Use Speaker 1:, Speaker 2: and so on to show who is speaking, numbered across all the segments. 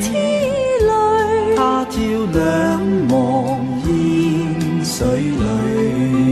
Speaker 1: 痴，他朝两望烟水里。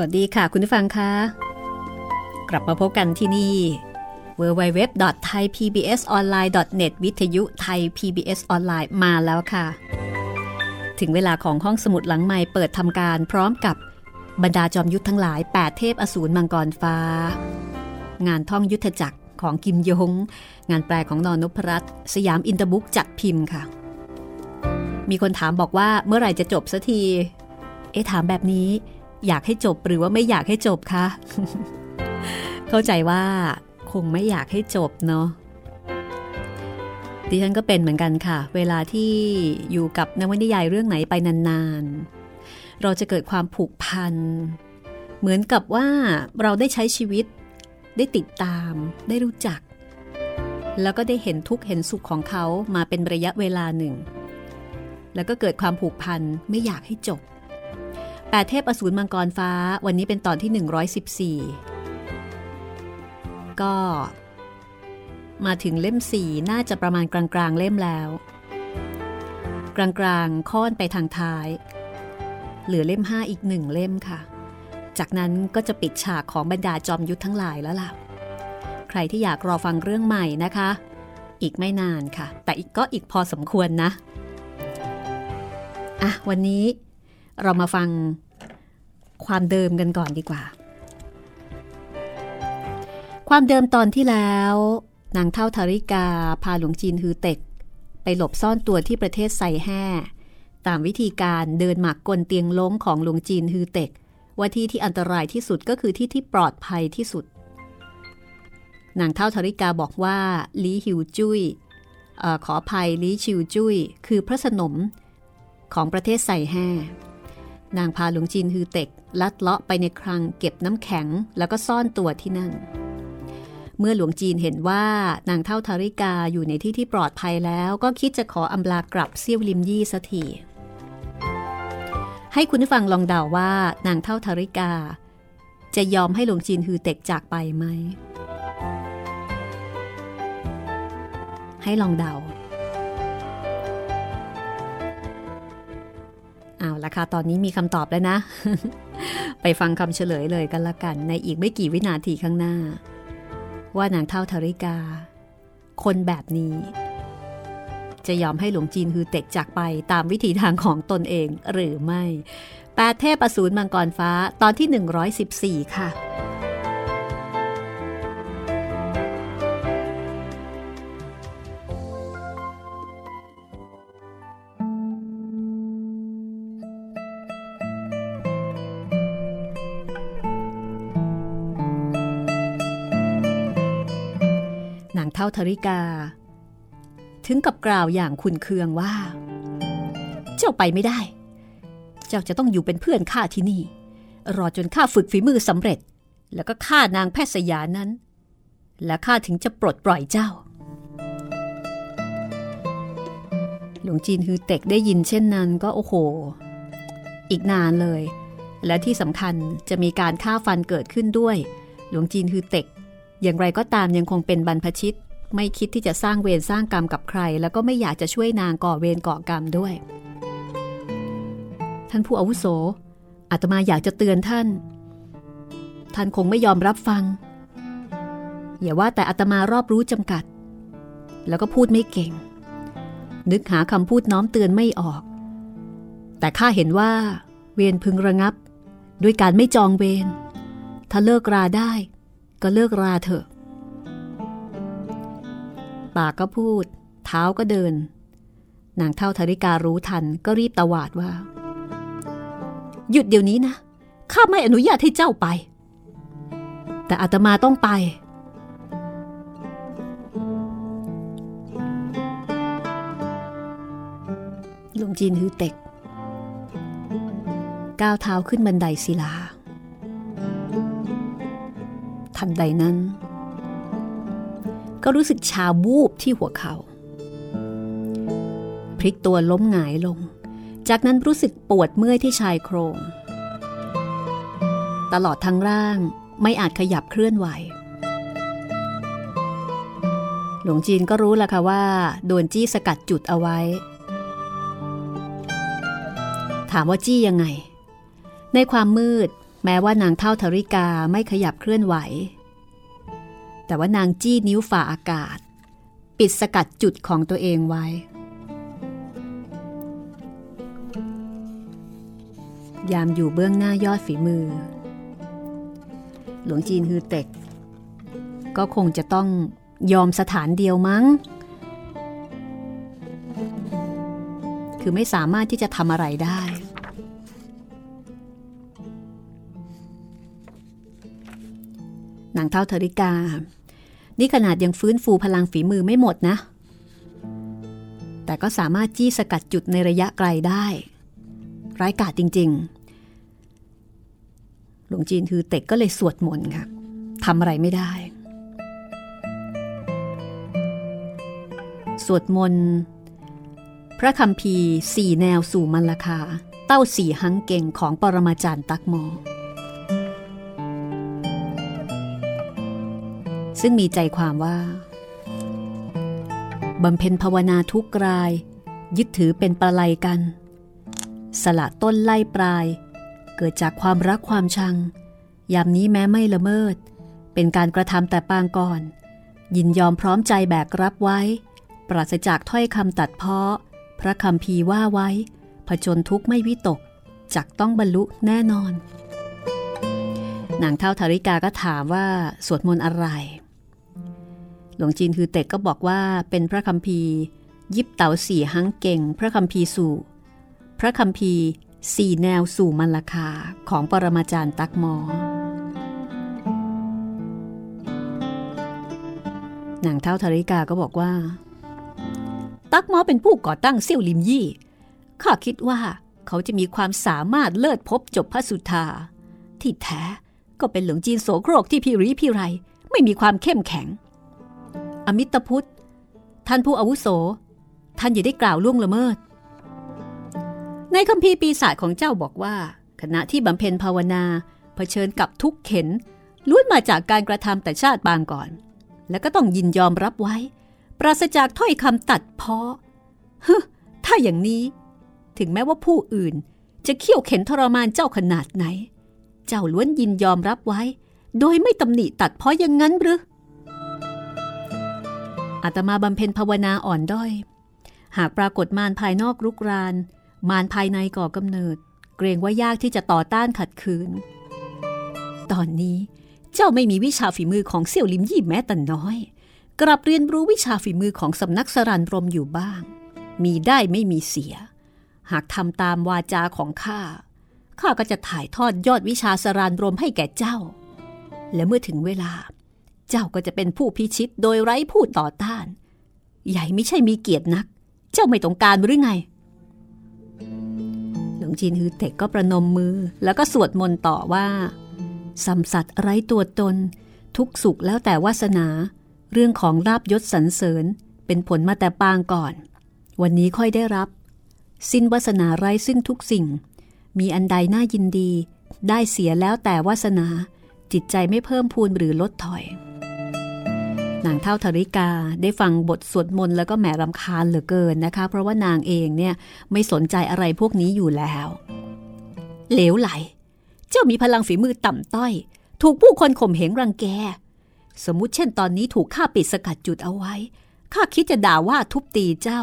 Speaker 1: วัสดีค่ะ คุณผู้ฟังคะกลับมาพบกันที่นี่ www.thaipbsonline.net วิทยุไทย PBS ออนไลน์มาแล้วค่ะ ถึงเวลาของห้องสมุดหลังใหม่เปิดทำการพร้อมกับบรรดาจอมยุทธทั้งหลาย 8 เทพอสูรมังกรฟ้า งานท่องยุทธจักรของกิมยง งานแปลของนอนนพรัตน์สยามอินเตอร์บุ๊กจัดพิมพ์ค่ะ มีคนถามบอกว่าเมื่อไหร่จะจบสักที เอ๊ะถามแบบนี้ อยากให้จบหรือว่าไม่อยากให้จบคะเข้าใจว่าคงไม่อยากให้จบเนาะดิฉันก็เป็นเหมือนกันค่ะ เวลาที่อยู่กับนวนิยายเรื่องไหนไปนานๆ เราจะเกิดความผูกพัน เหมือนกับว่าเราได้ใช้ชีวิต ได้ติดตาม ได้รู้จัก แล้วก็ได้เห็นทุกเห็นสุขของเขามาเป็นระยะเวลาหนึ่ง แล้วก็เกิดความผูกพันไม่อยากให้จบ แปดเทพอสูรมังกรฟ้าวันนี้เป็นตอนที่ 114 ก็ มาถึงเล่มสี่น่าจะประมาณกลางๆ เล่มแล้ว กลางๆ ค่อนไปทางท้าย เหลือเล่มห้าอีกหนึ่งเล่มค่ะ จากนั้นก็จะปิดฉากของบรรดาจอมยุทธทั้งหลายแล้วล่ะ ใครที่อยากรอฟังเรื่องใหม่นะคะ อีกไม่นานค่ะ แต่อีกก็อีกพอสมควรนะ อะ วันนี้ เรามาฟังความเดิมกันก่อนดีกว่า ความเดิมตอนที่แล้วนางเท่าทาริกาพาหลวงจีนฮือเต็ก ไปหลบซ่อนตัวที่ประเทศไซแห่ตามวิธีการเดินหมากกลเตียงล้งของหลวงจีนฮือเต็ก ว่าที่ที่อันตรายที่สุดก็คือที่ที่ปลอดภัยที่สุด นางเท่าธริกาบอกว่าลีหิวจุย้ยอขอภัยลีชิวจุย้ยคือพระสนมของประเทศไซแห่ นางพาหลวงจีนฮือเต็ก ลัดเลาะไปในคลังเก็บน้ำแข็งแล้วก็ซ่อนตัวที่นั่น เมื่อหลวงจีนเห็นว่านางเท่าธาริกาอยู่ในที่ที่ปลอดภัยแล้ว ก็คิดจะขออำลากลับเซี่ยวลิมยี่สักทีให้คุณฟังลองเดาว่านางเท่าธาริกา จะยอมให้หลวงจีนฮือเต็กจากไปไหม ให้ลองเดา เอาละค่ะ ตอนนี้มีคำตอบแล้วนะ ไปฟังคำเฉลยเลยกันละกัน ในอีกไม่กี่วินาทีข้างหน้า ว่านางเท่าธาริกา คนแบบนี้ จะยอมให้หลวงจีนฮือเต็กจากไปตามวิธีทางของตนเองหรือไม่แปดเทพอสูรมังกรฟ้าตอนที่ 114 ค่ะ เท่าธริกา ถึงกับกล่าวอย่างขุนเคืองว่า เจ้าไปไม่ได้ เจ้าจะต้องอยู่เป็นเพื่อนข้าที่นี่ รอจนข้าฝึกฝีมือสำเร็จ แล้วก็ฆ่านางแพทย์สยานั้น และข้าถึงจะปลดปล่อยเจ้า หลวงจีนฮือเต็กได้ยินเช่นนั้นก็โอ้โห อีกนานเลย และที่สำคัญจะมีการฆ่าฟันเกิดขึ้นด้วย หลวงจีนฮือเต็กอย่างไรก็ตามยังคงเป็นบรรพชิต ไม่คิดที่จะสร้างเวรสร้างกรรมกับใคร แล้วก็ไม่อยากจะช่วยนางก่อเวรก่อกรรมด้วย ท่านผู้อาวุโสอาตมาอยากจะเตือนท่าน ท่านคงไม่ยอมรับฟัง อย่าว่าแต่อาตมารอบรู้จำกัด แล้วก็พูดไม่เก่ง นึกหาคำพูดน้อมเตือนไม่ออก แต่ข้าเห็นว่า เวรพึงระงับ ด้วยการไม่จองเวรถ้าเลิกราได้ ก็เลิกราเถอะ ปากก็พูด เท้าก็เดิน นางเท่าธริการู้ทันก็รีบตวาดว่า หยุดเดี๋ยวนี้นะ ข้าไม่อนุญาตให้เจ้าไป แต่อาตมาต้องไปหลวงจีนฮือเต็ก ก้าวเท้าขึ้นบันไดศิลา ทันใดนั้น ก็รู้สึกชาบูบที่หัวเขา่าพลิกตัวล้มหงายลง จากนั้นรู้สึกปวดเมื่อยที่ชายโครง ตลอดทั้งร่างไม่อาจขยับเคลื่อนไหว หลวงจีนก็รู้แล้วค่ะว่า โดนจี้สกัดจุดเอาไว้ ถามว่าจี้ยังไง ในความมืด แม้ว่านางเท่าธริกาไม่ขยับเคลื่อนไหว แต่ว่านางจี้นิ้วฝ่าอากาศ ปิดสกัดจุดของตัวเองไว้ ยามอยู่เบื้องหน้ายอดฝีมือ หลวงจีนฮือเต็ก ก็คงจะต้องยอมสถานเดียวมั้ง คือไม่สามารถที่จะทำอะไรได้นางเท่าเธริกา นี่ขนาดยังฟื้นฟูพลังฝีมือไม่หมดนะ แต่ก็สามารถจี้สกัดจุดในระยะไกลได้ ร้ายกาจจริง ๆ หลวงจีนคือเต็กก็เลยสวดมนต์ค่ะทำอะไรไม่ได้ สวดมนต์พระคำพีสี่แนวสู่มัลคา เต้าสี่หังเก่งของปรมาจารย์ตักหมอ ซึ่งมีใจความว่าบำเพ็ญภาวนาทุกราย ยึดถือเป็นประไลกัน สละต้นไล่ปลาย เกิดจากความรักความชัง ยามนี้แม้ไม่ละเมิด เป็นการกระทำแต่ปางก่อน ยินยอมพร้อมใจแบกรับไว้ ปราศจากถ้อยคำตัดเพาะ พระคำพีว่าไว้ ผจญทุกข์ไม่วิตก จักต้องบรรลุแน่นอนนางเท่าธาริกาก็ถามว่าสวดมนต์อะไร หลวงจีนคือเต็กก็บอกว่าเป็นพระคัมภีร์ ยิบเต๋าสี่หังเก่ง พระคัมภีร์สู่ พระคำพีสี่แนวสู่มรรคาของปรมาจารย์ตักมอ นางเท้าธริกาก็บอกว่า ตักมอเป็นผู้ก่อตั้งเซี่ยวลิมยี่ ข้าคิดว่าเขาจะมีความสามารถเลิศพบจบพระสุธา ที่แท้ก็เป็นหลวงจีนโสโครกที่พี่รีพี่ไร ไม่มีความเข้มแข็ง อมิตรพุทธ ท่านผู้อาวุโส ท่านอย่าได้กล่าวล่วงละเมิด ในคำพีปีศาจของเจ้าบอกว่า ขณะที่บำเพ็ญภาวนาเผชิญกับทุกเข็นล้วนมาจากการกระทำแต่ชาติบางก่อน และก็ต้องยินยอมรับไว้ ปราศจากถ้อยคำตัดเพาะฮึถ้าอย่างนี้ ถึงแม้ว่าผู้อื่นจะเขี่ยวเข็นทรมานเจ้าขนาดไหน เจ้าล้วนยินยอมรับไว้ โดยไม่ตำหนิตัดเพาะอย่างนั้นหรือ อาตมาบำเพ็ญภาวนาอ่อนด้อย หากปรากฏมารภายนอกรุกราน มารภายในก่อกำเนิด เกรงว่ายากที่จะต่อต้านขัดขืน ตอนนี้เจ้าไม่มีวิชาฝีมือของเสี่ยวลิมยี่แม้แต่น้อย กลับเรียนรู้วิชาฝีมือของสำนักสรันรมอยู่บ้าง มีได้ไม่มีเสีย หากทำตามวาจาของข้า ข้าก็จะถ่ายทอดยอดวิชาสรานรมให้แก่เจ้า และเมื่อถึงเวลา เจ้าก็จะเป็นผู้พิชิตโดยไร้ผู้ต่อต้าน ใหญ่ไม่ใช่มีเกียรตินัก เจ้าไม่ต้องการหรือไง หลวงจีนฮือเต็กก็ประนมมือแล้วก็สวดมนต์ต่อว่าสัมสัตว์ไร้ตัวตน ทุกสุขแล้วแต่วาสนา เรื่องของลาบยศสรรเสริญเป็นผลมาแต่ปางก่อน วันนี้ค่อยได้รับ สิ้นวาสนาไร้ซึ่งทุกสิ่ง มีอันใดน่ายินดี ได้เสียแล้วแต่วาสนา จิตใจไม่เพิ่มพูนหรือลดถอย นางเท่าธริกาได้ฟังบทสวดมนต์แล้วก็แหมรำคาญเหลือเกินนะคะ เพราะว่านางเองเนี่ยไม่สนใจอะไรพวกนี้อยู่แล้ว เหลวไหล เจ้ามีพลังฝีมือต่ำต้อย ถูกผู้คนข่มเหงรังแก สมมุติเช่นตอนนี้ถูกข้าปิดสกัดจุดเอาไว้ข้าคิดจะด่าว่าทุบตีเจ้า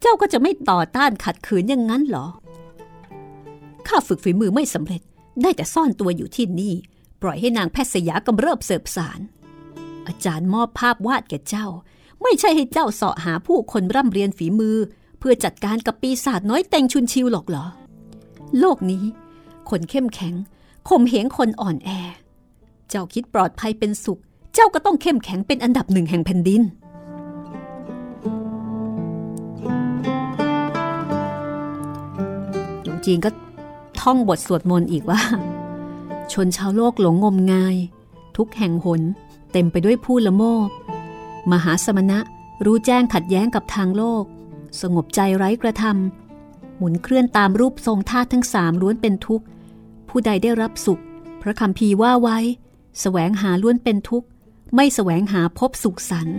Speaker 1: เจ้าก็จะไม่ต่อต้านขัดขืนอย่างนั้นเหรอข้าฝึกฝีมือไม่สำเร็จได้แต่ซ่อนตัวอยู่ที่นี่ ปล่อยให้นางแพทย์สยากำเริบเสิบสาร อาจารย์มอบภาพวาดแก่เจ้า ไม่ใช่ให้เจ้าเสาะหาผู้คนร่ำเรียนฝีมือ เพื่อจัดการกับปีศาจน้อยเต็งชุนชิวหรอกเหรอ โลกนี้ คนเข้มแข็งข่มเหงคนอ่อนแอ เจ้าคิดปลอดภัยเป็นสุข เจ้าก็ต้องเข้มแข็งเป็นอันดับหนึ่งแห่งแผ่นดิน หลวงจีนก็ท่องบทสวดมนต์อีกว่า ชนชาวโลกหลงงมงาย ทุกแห่งหน เต็มไปด้วยผู้ละโมบ มหาสมณะรู้แจ้งขัดแย้งกับทางโลก สงบใจไร้กระทำหมุนเคลื่อนตามรูปทรงธาตุทั้งสามล้วนเป็นทุกข์ ผู้ใดได้รับสุข พระคำพีว่าไว้สแสวงหาล้วนเป็นทุกข์ ไม่สแสวงหาพบสุขสันต์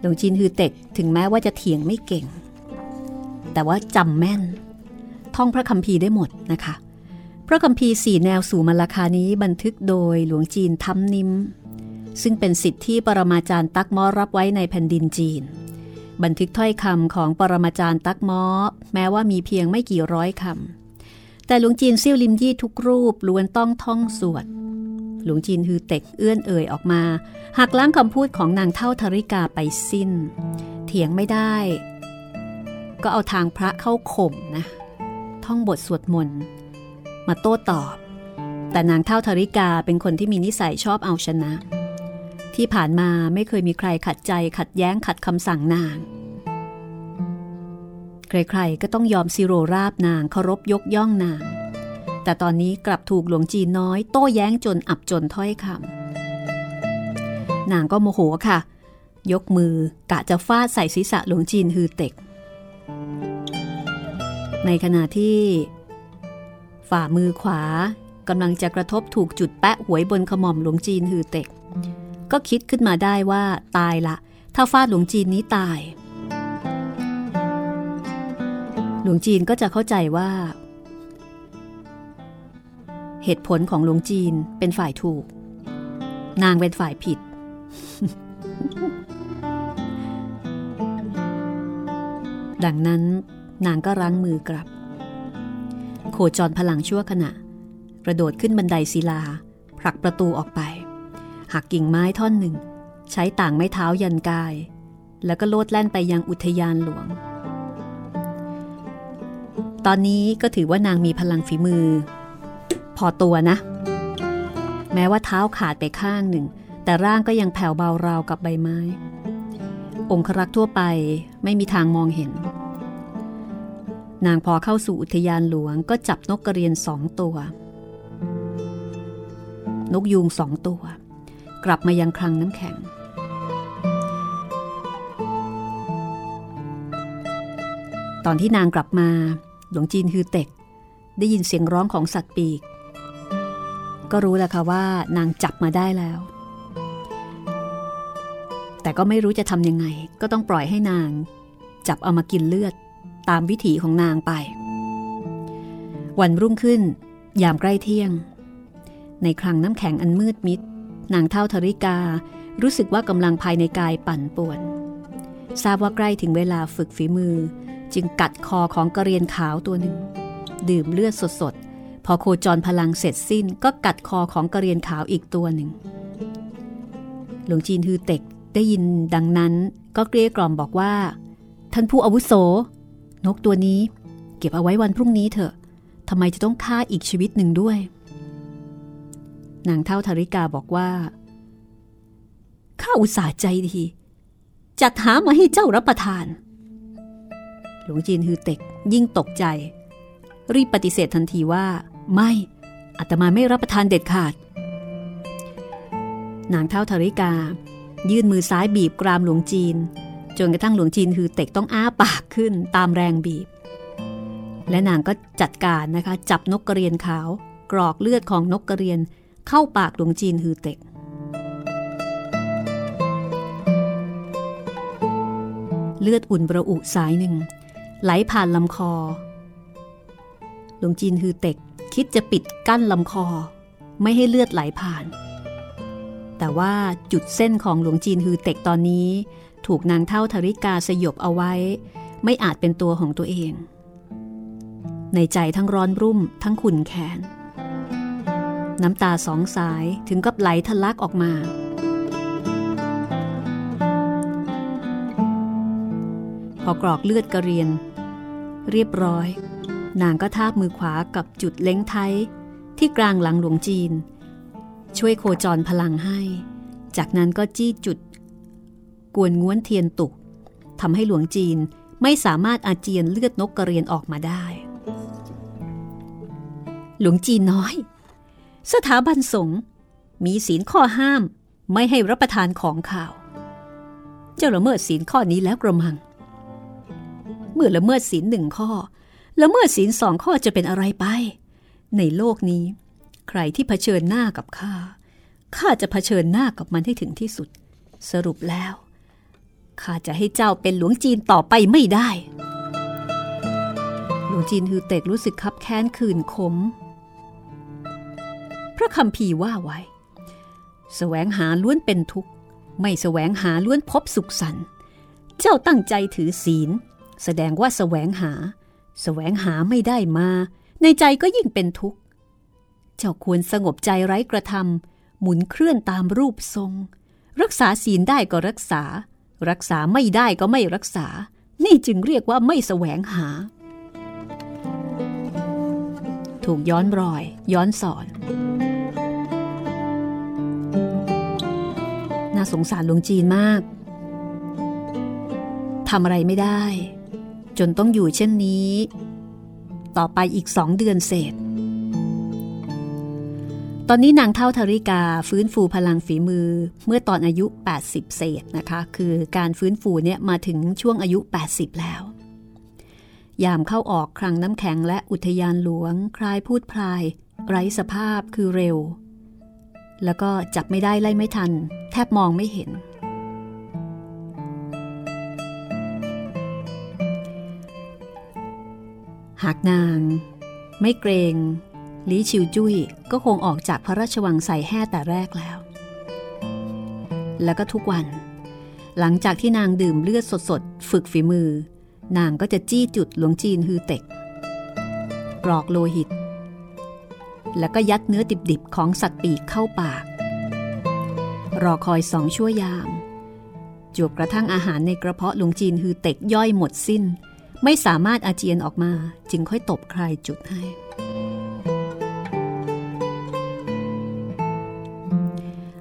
Speaker 1: หลวงจีนฮือเต็กถึงแม้ว่าจะเถียงไม่เก่ง แต่ว่าจำแม่น ท่องพระคำพีได้หมดนะคะ พระคำพีสี่แนวสู่มรคานี้บันทึกโดยหลวงจีนทำนิม ซึ่งเป็นสิทธิที่ปรมาจารย์ตักมอรับไว้ในแผ่นดินจีน บันทึกถ้อยคำของปรมาจารย์ตักมอแม้ว่ามีเพียงไม่กี่ร้อยคำแต่หลวงจีนซี่วลิมยี่ทุกรูปล้วนต้องท่องสวดหลวงจีนฮือเต็กเอื้อนเอ่ยออกมาหักล้างคำพูดของนางเท่าธริกาไปสิ้น เถียงไม่ได้ ก็เอาทางพระเข้าข่มนะ ท่องบทสวดมนต์ มาโต้ตอบ แต่นางเท่าธริกาเป็นคนที่มีนิสัยชอบเอาชนะ ที่ผ่านมาไม่เคยมีใครขัดใจขัดแย้งขัดคำสั่งนาง ใครๆก็ต้องยอมซิโรราบนางเคารพยกย่องนาง แต่ตอนนี้กลับถูกหลวงจีนน้อย โต้แย้งจนอับจนถ้อยคำนางก็โมโหค่ะ ยกมือกะจะฟาดใส่ศีรษะหลวงจีนฮือเต็ก ในขณะที่ ฝ่ามือขวากำลังจะกระทบถูกจุดแปะหวยบนขมอมหลวงจีนฮือเต็ก ก็คิดขึ้นมาได้ว่าตายละ ถ้าฟาดหลวงจีนนี้ตาย หลวงจีนก็จะเข้าใจว่า เหตุผลของหลวงจีนเป็นฝ่ายถูก นางเป็นฝ่ายผิด ดังนั้นนางก็รั้งมือกลับ โคจรพลังชั่วขณะ กระโดดขึ้นบันไดศิลา ผลักประตูออกไป หักกิ่งไม้ท่อนหนึ่ง ใช้ต่างไม้เท้ายันกาย แล้วก็โลดแล่นไปยังอุทยานหลวง ตอนนี้ก็ถือว่านางมีพลังฝีมือ พอตัวนะ แม้ว่าเท้าขาดไปข้างหนึ่ง แต่ร่างก็ยังแผ่วเบาราวกับใบไม้ องครักษ์ทั่วไปไม่มีทางมองเห็น นางพอเข้าสู่อุทยานหลวงก็จับนกกระเรียนสองตัว นกยูงสองตัว กลับมายังคลังน้ำแข็ง ตอนที่นางกลับมา หลวงจีนฮือเต็ก ได้ยินเสียงร้องของสัตว์ปีก ก็รู้แล้วค่ะว่านางจับมาได้แล้ว แต่ก็ไม่รู้จะทำยังไง ก็ต้องปล่อยให้นาง จับเอามากินเลือด ตามวิถีของนางไป วันรุ่งขึ้น ยามใกล้เที่ยง ในคลังน้ำแข็งอันมืดมิด นางเท่าธริการู้สึกว่ากำลังภายในกายปั่นป่วน ทราบว่าใกล้ถึงเวลาฝึกฝีมือ จึงกัดคอของกระเรียนขาวตัวหนึ่ง ดื่มเลือดสดๆ พอโคจรพลังเสร็จสิ้นก็กัดคอของกระเรียนขาวอีกตัวหนึ่ง หลวงจีนฮือเต็กได้ยินดังนั้นก็เกลี้ยกล่อมบอกว่า ท่านผู้อาวุโส นกตัวนี้ เก็บเอาไว้วันพรุ่งนี้เถอะทำไมจะต้องฆ่าอีกชีวิตหนึ่งด้วย นางเท่าธาริกาบอกว่า ข้าอุตส่าห์ใจดี จัดหามาให้เจ้ารับประทาน หลวงจีนฮือเต็กยิ่งตกใจ รีบปฏิเสธทันทีว่า ไม่อาตมาไม่รับประทานเด็ดขาด นางเท่าธาริกา ยื่นมือซ้ายบีบกรามหลวงจีน จนกระทั่งหลวงจีนฮือเต็กต้องอ้าปากขึ้นตามแรงบีบ และนางก็จัดการนะคะ จับนกกระเรียนขาว กรอกเลือดของนกกระเรียนเข้าปากหลวงจีนฮือเต็ก เลือดอุ่นประอุสายหนึ่ง ไหลผ่านลำคอ หลวงจีนฮือเต็กคิดจะปิดกั้นลำคอ ไม่ให้เลือดไหลผ่าน แต่ว่าจุดเส้นของหลวงจีนฮือเต็กตอนนี้ ถูกนางเท่าธริกาสยบเอาไว้ ไม่อาจเป็นตัวของตัวเอง ในใจทั้งร้อนรุ่มทั้งขุนแขน น้ำตาสองสายถึงกับไหลทะลักออกมา พอกรอกเลือดกระเรียน เรียบร้อย นางก็ทาบมือขวากับจุดเล้งไทยที่กลางหลังหลวงจีน ช่วยโคจรพลังให้ จากนั้นก็จี้จุด กวนง้วนเทียนตุกทำให้หลวงจีนไม่สามารถอาเจียนเลือดนกกระเรียนออกมาได้ หลวงจีนน้อย สถาบันสงฆ์มีศีลข้อห้ามไม่ให้รับประทานของข่าว เจ้าละเมิดศีลข้อนี้แล้วกระมัง เมื่อละเมิดศีลหนึ่งข้อ ละเมิดศีลสองข้อจะเป็นอะไรไป ในโลกนี้ ใครที่เผชิญหน้ากับข้าข้าจะเผชิญหน้ากับมันให้ถึงที่สุด สรุปแล้ว ข้าจะให้เจ้าเป็นหลวงจีนต่อไปไม่ได้ หลวงจีนฮือเต็กรู้สึกคับแค้นขื่นขม พระคำพีว่าไว้สแสวงหาล้วนเป็นทุกข์ ไม่แสวงหาล้วนพบสุขสันต์เจ้าตั้งใจถือศีล แสดงว่าแสวงหาแสวงหาไม่ได้มา ในใจก็ยิ่งเป็นทุกข์ เจ้าควรสงบใจไร้กระทำหมุนเคลื่อนตามรูปทรง รักษาศีลได้ก็รักษา รักษาไม่ได้ก็ไม่รักษา นี่จึงเรียกว่าไม่แสวงหา ถูกย้อนรอย ย้อนสอน น่าสงสารหลวงจีนมากทำอะไรไม่ได้ จนต้องอยู่เช่นนี้ ต่อไปอีกสองเดือนเศษ ตอนนี้นางเท่าธาริกาฟื้นฟูพลังฝีมือเมื่อตอนอายุ 80 เศษนะคะ คือการฟื้นฟูเนี่ยมาถึงช่วงอายุ 80 แล้ว ยามเข้าออกครั้งน้ำแข็งและอุทยานหลวง คลายพูดพลาย ไร้สภาพคือเร็ว แล้วก็จับไม่ได้ไล่ไม่ทัน แทบมองไม่เห็น หากนาง ไม่เกรง ลีชิวจุ้ยก็คงออกจากพระราชวังใส่แห่แต่แรกแล้ว แล้วก็ทุกวัน หลังจากที่นางดื่มเลือดสดๆ ฝึกฝีมือ นางก็จะจี้จุดหลวงจีนฮือเต็ก กรอกโลหิต แล้วก็ยัดเนื้อดิบๆ ของสัตว์ปีกเข้าปาก รอคอยสองชั่วยาม จวบกระทั่งอาหารในกระเพาะหลวงจีนฮือเต็กย่อยหมดสิ้น ไม่สามารถอาเจียนออกมาจึงค่อยตบใครจุดให้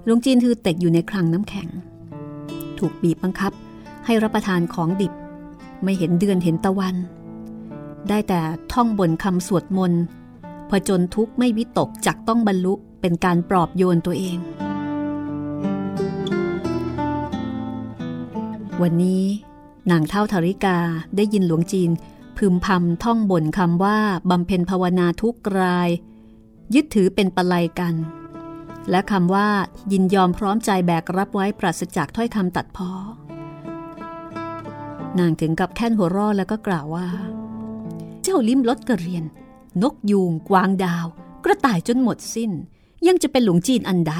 Speaker 1: หลวงจีนฮือเต็กอยู่ในคลังน้ำแข็ง ถูกบีบบังคับให้รับประทานของดิบ ไม่เห็นเดือนเห็นตะวัน ได้แต่ท่องบนคำสวดมนต์ผจญทุกข์ไม่วิตกจักต้องบรรลุเป็นการปลอบโยนตัวเอง วันนี้นางเท่าธาริกาได้ยินหลวงจีนพึมพำท่องบ่นคำว่าบำเพ็ญภาวนาทุกราย ยึดถือเป็นปลัยกัน และคำว่ายินยอมพร้อมใจแบกรับไว้ปราศจากถ้อยคำตัดพ้อนางถึงกับแค่นหัวร่อแล้วก็กล่าวว่า เจ้าลิ้มรสกระเรียน นกยูงกวางดาว กระต่ายจนหมดสิ้น ยังจะเป็นหลวงจีนอันใด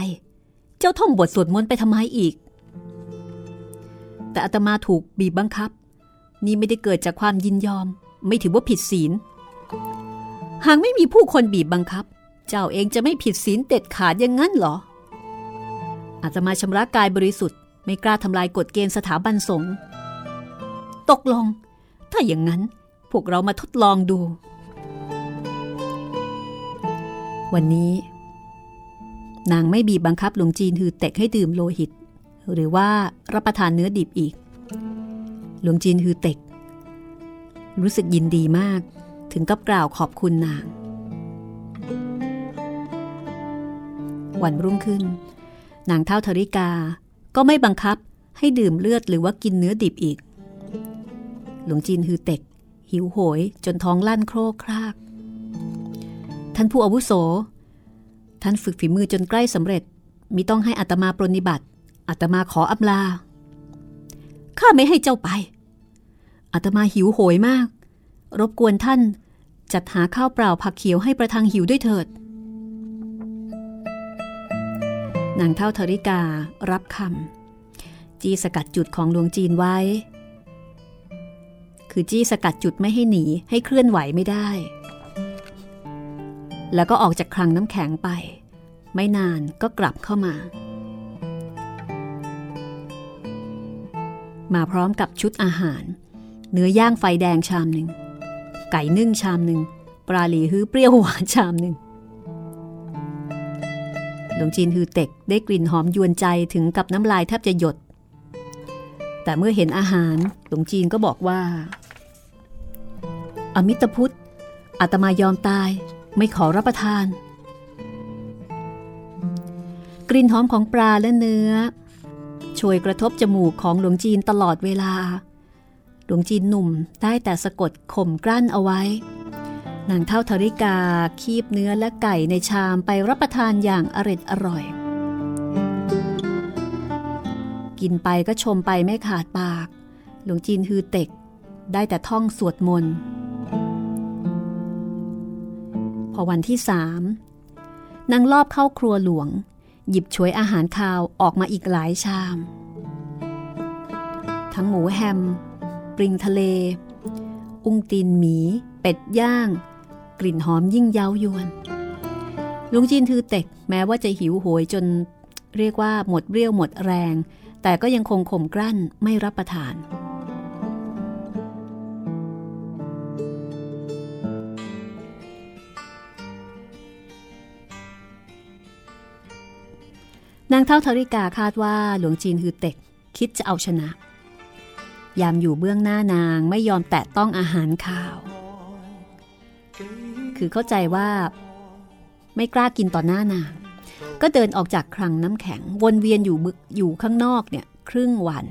Speaker 1: เจ้าท่องบทสวดมนต์ไปทำไมอีก แต่อาตมาถูกบีบบังคับ นี่ไม่ได้เกิดจากความยินยอม ไม่ถือว่าผิดศีล หากไม่มีผู้คนบีบบังคับ เจ้าเองจะไม่ผิดศีลเด็ดขาดอย่างนั้นเหรอ อาตมาชำระกายบริสุทธิ์ ไม่กล้าทำลายกฎเกณฑ์สถาบันสงฆ์ตกลง ถ้าอย่างนั้นพวกเรามาทดลองดู วันนี้ นางไม่บีบบังคับหลวงจีนฮือเต็กให้ดื่มโลหิต หรือว่ารับประทานเนื้อดิบอีก หลวงจีนฮือเต็ก รู้สึกยินดีมากถึงกับกล่าวขอบคุณนาง วันรุ่งขึ้น นางเท่าธริกาก็ไม่บังคับให้ดื่มเลือดหรือว่ากินเนื้อดิบอีก หลวงจีนฮือเต็ก หิวโหยจนท้องลั่นโครกคราก ท่านผู้อาวุโส ท่านฝึกฝีมือจนใกล้สำเร็จมิต้องให้อัตมาปรนิบัติอัตมาขออำลา ข้าไม่ให้เจ้าไป อัตมาหิวโหยมาก รบกวนท่านจัดหาข้าวเปล่าผักเขียวให้ประทังหิวด้วยเถิด นางเท่าธริการับคำจี้สกัดจุดของหลวงจีนไว้ คือจี้สกัดจุดไม่ให้หนีให้เคลื่อนไหวไม่ได้ แล้วก็ออกจากคลังน้ำแข็งไป ไม่นานก็กลับเข้ามา มาพร้อมกับชุดอาหาร เนื้อย่างไฟแดงชามหนึ่งไก่นึ่งชามหนึ่งปลาหลีฮื้อเปรี้ยวหวานชามหนึ่ง หลวงจีนฮือเต็กได้กลิ่นหอมยวนใจถึงกับน้ำลายแทบจะหยด แต่เมื่อเห็นอาหารหลวงจีนก็บอกว่า อมิตรพุทธอาตมายอมตายไม่ขอรับประทาน กลิ่นหอมของปลาและเนื้อช่วยกระทบจมูกของหลวงจีนตลอดเวลา หลวงจีนหนุ่มได้แต่สะกดข่มกลั้นเอาไว้ นางเท่าธริกาคีบเนื้อและไก่ในชามไปรับประทานอย่างอร็ดอร่อย กินไปก็ชมไปไม่ขาดปาก หลวงจีนฮือเต็ก ได้แต่ท่องสวดมนต์ พอวันที่สามนางลอบเข้าครัวหลวง หยิบฉวยอาหารคาวออกมาอีกหลายชาม ทั้งหมูแฮม ปริงทะเล อุ้งตีนหมี เป็ดย่าง กลิ่นหอมยิ่งเย้ายวน ลุงจีนทือเต็กแม้ว่าจะหิวโหยจนเรียกว่าหมดเรี่ยวหมดแรง แต่ก็ยังคงข่มกลั้นไม่รับประทาน นางเท่าธริกาคาดว่าหลวงจีนฮือเต็กคิดจะเอาชนะ ยามอยู่เบื้องหน้านางไม่ยอมแตะต้องอาหารข้าว คือเข้าใจว่า ไม่กล้ากินต่อหน้านางก็เดินออกจากคลังน้ำแข็ง วนเวียนอยู่บึกอยู่ข้างนอกเนี่ย ครึ่งวัน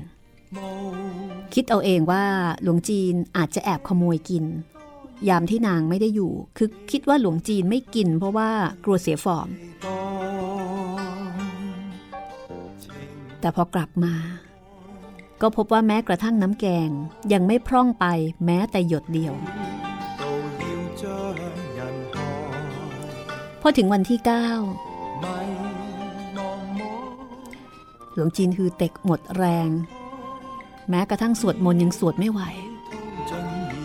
Speaker 1: คิดเอาเองว่าหลวงจีนอาจจะแอบขโมยกิน ยามที่นางไม่ได้อยู่ คือคิดว่าหลวงจีนไม่กิน เพราะว่ากลัวเสียฟอร์ม แต่พอกลับมา ก็พบว่าแม้กระทั่งน้ำแกงยังไม่พร่องไปแม้แต่หยดเดียว อถึงวันที่ 9 หลวงจีนคือเต็กหมดแรง แม้กระทั่งสวดมนต์ยังสวดไม่ไหว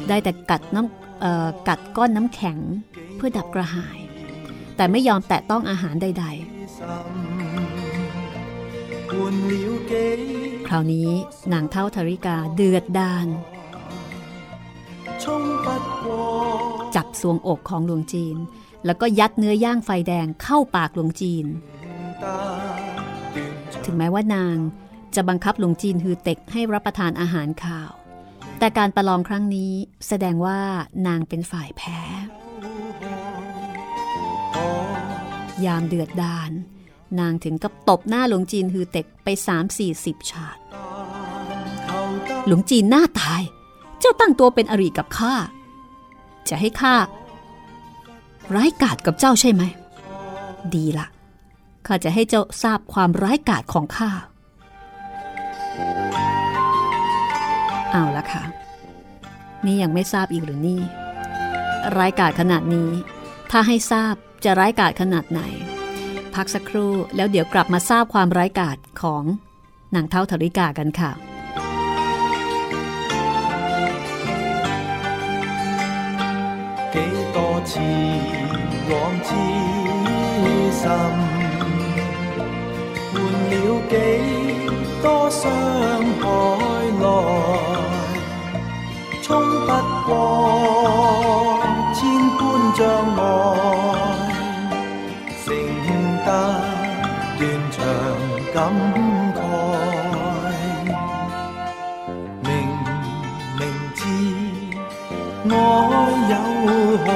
Speaker 1: ได้แต่กัดน้ำกัดก้อนน้ำแข็งเพื่อดับกระหาย แต่ไม่ยอมแตะต้องอาหารใด ๆคคราวนี้นางเท่าธริกาเดือดดานจับสวงอกของหลวงจีน แล้วก็ยัดเนื้อย่างไฟแดงเข้าปากหลวงจีน ถึงแม้ว่านางจะบังคับหลวงจีนฮือเต็กให้รับประทานอาหารข่าว แต่การประลองครั้งนี้แสดงว่านางเป็นฝ่ายแพ้ ยามเดือดดาน นางถึงกับตบหน้าหลวงจีนฮือเต็กไปสามสี่สิบฉาดหลวงจีนหน้าตาย เจ้าตั้งตัวเป็นอริกับข้า จะให้ข้า ร้ายกาจกับเจ้าใช่ไหม ดีละข้าจะให้เจ้าทราบความร้ายกาจของข้า เอาละค่ะ นี่ยังไม่ทราบอีกหรือนี่ ร้ายกาจขนาดนี้ ถ้าให้ทราบจะร้ายกาจขนาดไหน พักสักครู่แล้วเดี๋ยวกลับมาทราบความร้ายกาจของนางเท่าธริกากันค่ะ
Speaker 2: 多次往痴心，換了幾多傷害來，衝不過千般障礙，承得斷腸感慨，明明知。愛有害，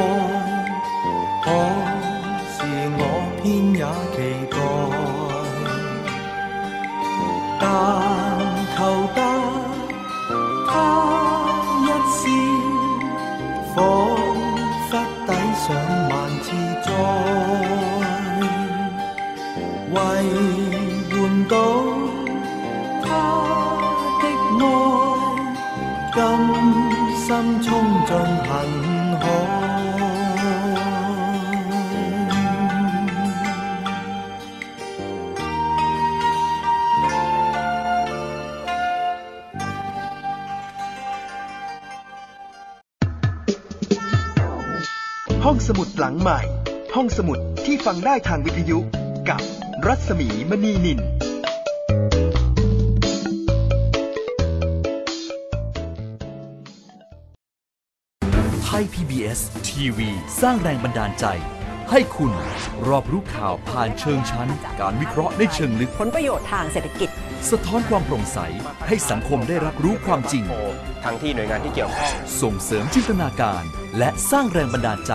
Speaker 2: 可是我偏也期待，但求得他一笑，彷彿抵上萬次災，為換到他的愛。甘心衝進恨海。
Speaker 3: ใหม่ ห้องสมุดที่ฟังได้ทางวิทยุกับรัศมีมณีนิน
Speaker 4: ไทย PBS ทีวีสร้างแรงบันดาลใจ ให้คุณรอบรู้ข่าวผ่านเชิงชั้น การวิเคราะห์ในเชิงลึก
Speaker 5: ผลประโยชน์ทางเศรษฐกิจ
Speaker 4: สะท้อนความโปร่งใส ให้สังคมได้รับรู้ความจริง
Speaker 6: ทั้งที่หน่วยงานที่เกี่ยวข้อง
Speaker 4: ส่งเสริมจินตนาการ และสร้างแรงบันดาลใจ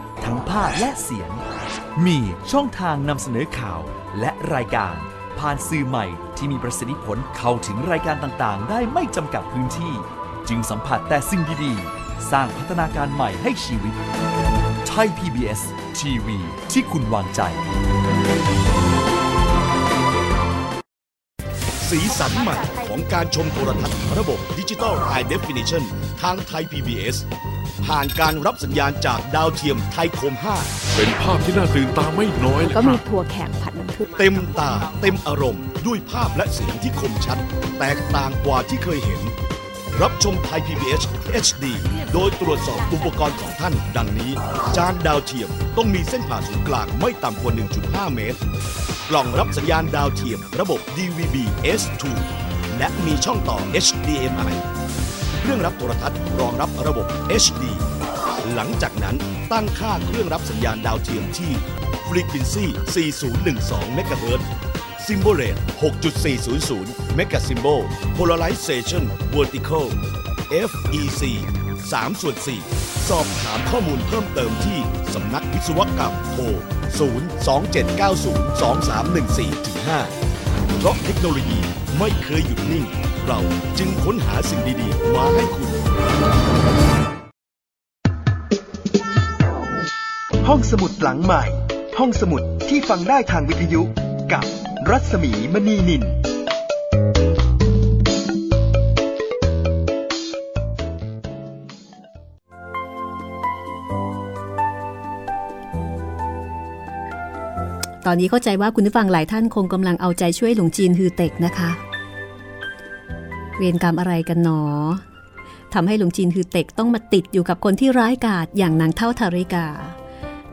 Speaker 4: ทั้งภาพและเสียง มีช่องทางนำเสนอข่าวและรายการ ผ่านสื่อใหม่ที่มีประสิทธิผลเข้าถึงรายการต่างๆ ได้ไม่จำกัดพื้นที่ จึงสัมผัสแต่สิ่งดีๆ สร้างพัฒนาการใหม่ให้ชีวิต ไทย PBS ทีวีที่คุณวางใจ
Speaker 7: สีสันใหม่ของการชมโทรทัศน์ระบบดิจิตอล High Definition ทางไทย PBS ผ่านการรับสัญญาณจากดาวเทียมไทยคม
Speaker 8: เป็นภาพที่น่าตื่นตาไม่น้อยเลย
Speaker 5: ก็
Speaker 8: ค
Speaker 5: มี
Speaker 8: รับ
Speaker 5: ถั่วแขกผัดน้ำผึ้ง
Speaker 7: 5เต็มตาเต็มอารมณ์ ด้วยภาพและเสียงที่คมชัด แตกต่างกว่าที่เคยเห็น รับชมไทย PBS HD โดยตรวจสอบอุปกรณ์ของท่าน ดังนี้ จานดาวเทียมต้องมีเส้นผ่าศูนย์กลางไม่ต่ำกว่า 1.5 เมตร กล่องรับสัญญาณดาวเทียมระบบ DVB S2 และมีช่องต่อ HDMI เครื่องรับโทรทัศน์รองรับระบบ HD หลังจากนั้นตั้งค่าเครื่องรับสัญญาณดาวเทียมที่ Frequency 4012 MHz Symbol Rate 6.400 Mega Symbol Polarization Vertical FEC 3ส่วน4สอบถามข้อมูลเพิ่มเติมที่สำนักวิศวกรรมโทร 027902314-5 เพราะเทคโนโลยีไม่เคยหยุดนิ่ง เราจึงค้นหาสิ่งดีๆ มาให้คุณ
Speaker 3: ห้องสมุดหลังใหม่ ห้องสมุดที่ฟังได้ทางวิทยุกับรัศมีมณีนิน
Speaker 1: ตอนนี้เข้าใจว่าคุณผู้ฟังหลายท่านคงกำลังเอาใจช่วยหลวงจีนฮือเต็กนะคะ เวรกรรมอะไรกันหนอทำให้หลวงจีนฮือเต็กต้องมาติดอยู่กับคนที่ร้ายกาจอย่างนางเท่าทาริกา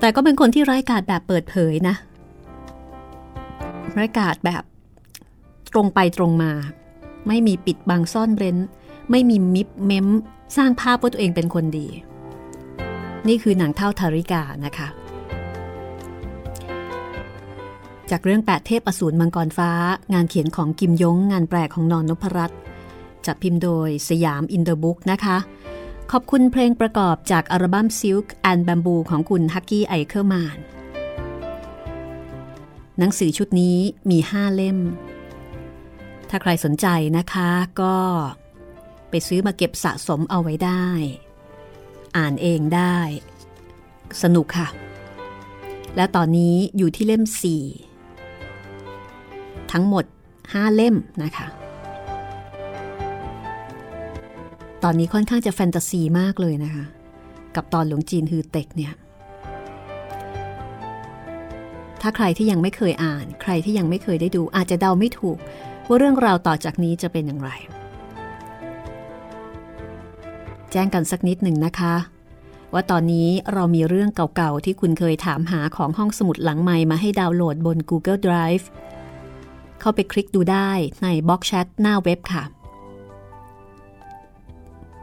Speaker 1: แต่ก็เป็นคนที่ร้ายกาจแบบเปิดเผยนะ ร้ายกาจแบบตรงไปตรงมา ไม่มีปิดบังซ่อนเร้น ไม่มีมิบเม้ม สร้างภาพว่าตัวเองเป็นคนดี นี่คือนางเฒ่าทาริกานะคะ จากเรื่องแปดเทพอสูรมังกรฟ้า งานเขียนของกิมยง งานแปลของนอนนพรัตน์จัดพิมพ์โดยสยามอินเตอร์บุ๊กนะคะ ขอบคุณเพลงประกอบจากอัลบั้ม Silk and Bamboo ของคุณฮักกี้ไอเคอร์มานหนังสือชุดนี้มี5เล่ม ถ้าใครสนใจนะคะก็ไปซื้อมาเก็บสะสมเอาไว้ได้ อ่านเองได้ สนุกค่ะ และตอนนี้อยู่ที่เล่ม4 ทั้งหมด 5 เล่มนะคะ ตอนนี้ค่อนข้างจะแฟนตาซีมากเลยนะคะ กับตอนหลวงจีนฮือเต็กเนี่ย ถ้าใครที่ยังไม่เคยอ่าน ใครที่ยังไม่เคยได้ดู อาจจะเดาไม่ถูก ว่าเรื่องราวต่อจากนี้จะเป็นอย่างไร แจ้งกันสักนิดหนึ่งนะคะว่าตอนนี้เรามีเรื่องเก่าๆ ที่คุณเคยถามหาของห้องสมุดหลังใหม่มาให้ดาวน์โหลดบน Google Drive เข้าไปคลิกดูได้ในบล็อกแชทหน้าเว็บค่ะ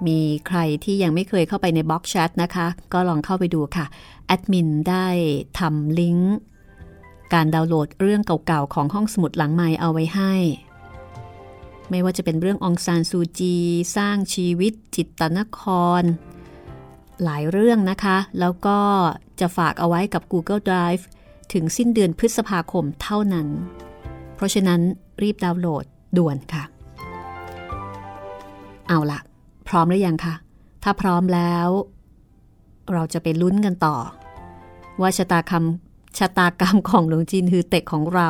Speaker 1: มีใครที่ยังไม่เคยเข้าไปในบล็อกแชทนะคะ ก็ลองเข้าไปดูค่ะแอดมินได้ทำลิงก์การดาวน์โหลดเรื่องเก่าๆ ของห้องสมุดหลังใหม่เอาไว้ให้ ไม่ว่าจะเป็นเรื่ององซานซูจี สร้างชีวิตจิตตนคร หลายเรื่องนะคะ แล้วก็จะฝากเอาไว้กับ Google Drive ถึงสิ้นเดือนพฤษภาคมเท่านั้น เพราะฉะนั้นรีบดาวน์โหลดด่วนค่ะ เอาละพร้อมหรือยังคะ ถ้าพร้อมแล้ว เราจะไปลุ้นกันต่อ ว่าชะตาคำชะตากรรมของหลวงจีนฮือเต็กของเรา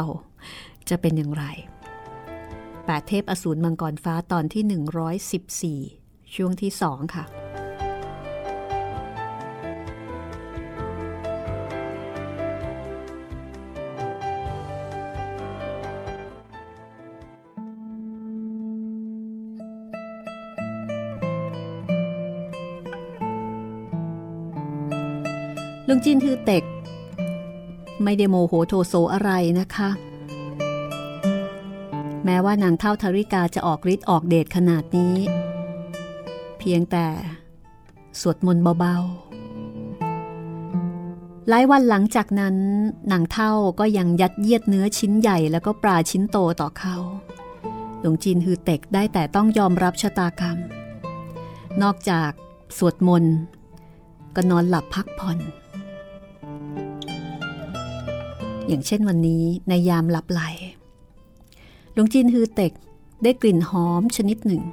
Speaker 1: จะเป็นอย่างไรแปดเทพอสูรมังกรฟ้าตอนที่ 114 ช่วงที่สองค่ะ ลุงจินคือเต็ก ไม่ได้โมโหโทโซอะไรนะคะ แม้ว่านางเท่าทาริกาจะออกฤทธิ์ออกเดชขนาดนี้ เพียงแต่สวดมนต์เบาๆ หลายวันหลังจากนั้นนางเท่าก็ยังยัดเยียดเนื้อชิ้นใหญ่แล้วก็ปลาชิ้นโตต่อเขาหลวงจีนฮือเต็กได้แต่ต้องยอมรับชะตากรรม นอกจากสวดมนต์ก็นอนหลับพักผ่อน อย่างเช่นวันนี้ในยามหลับไหลหลวงจีนฮือเต็กได้กลิ่นหอมชนิดหนึ่ง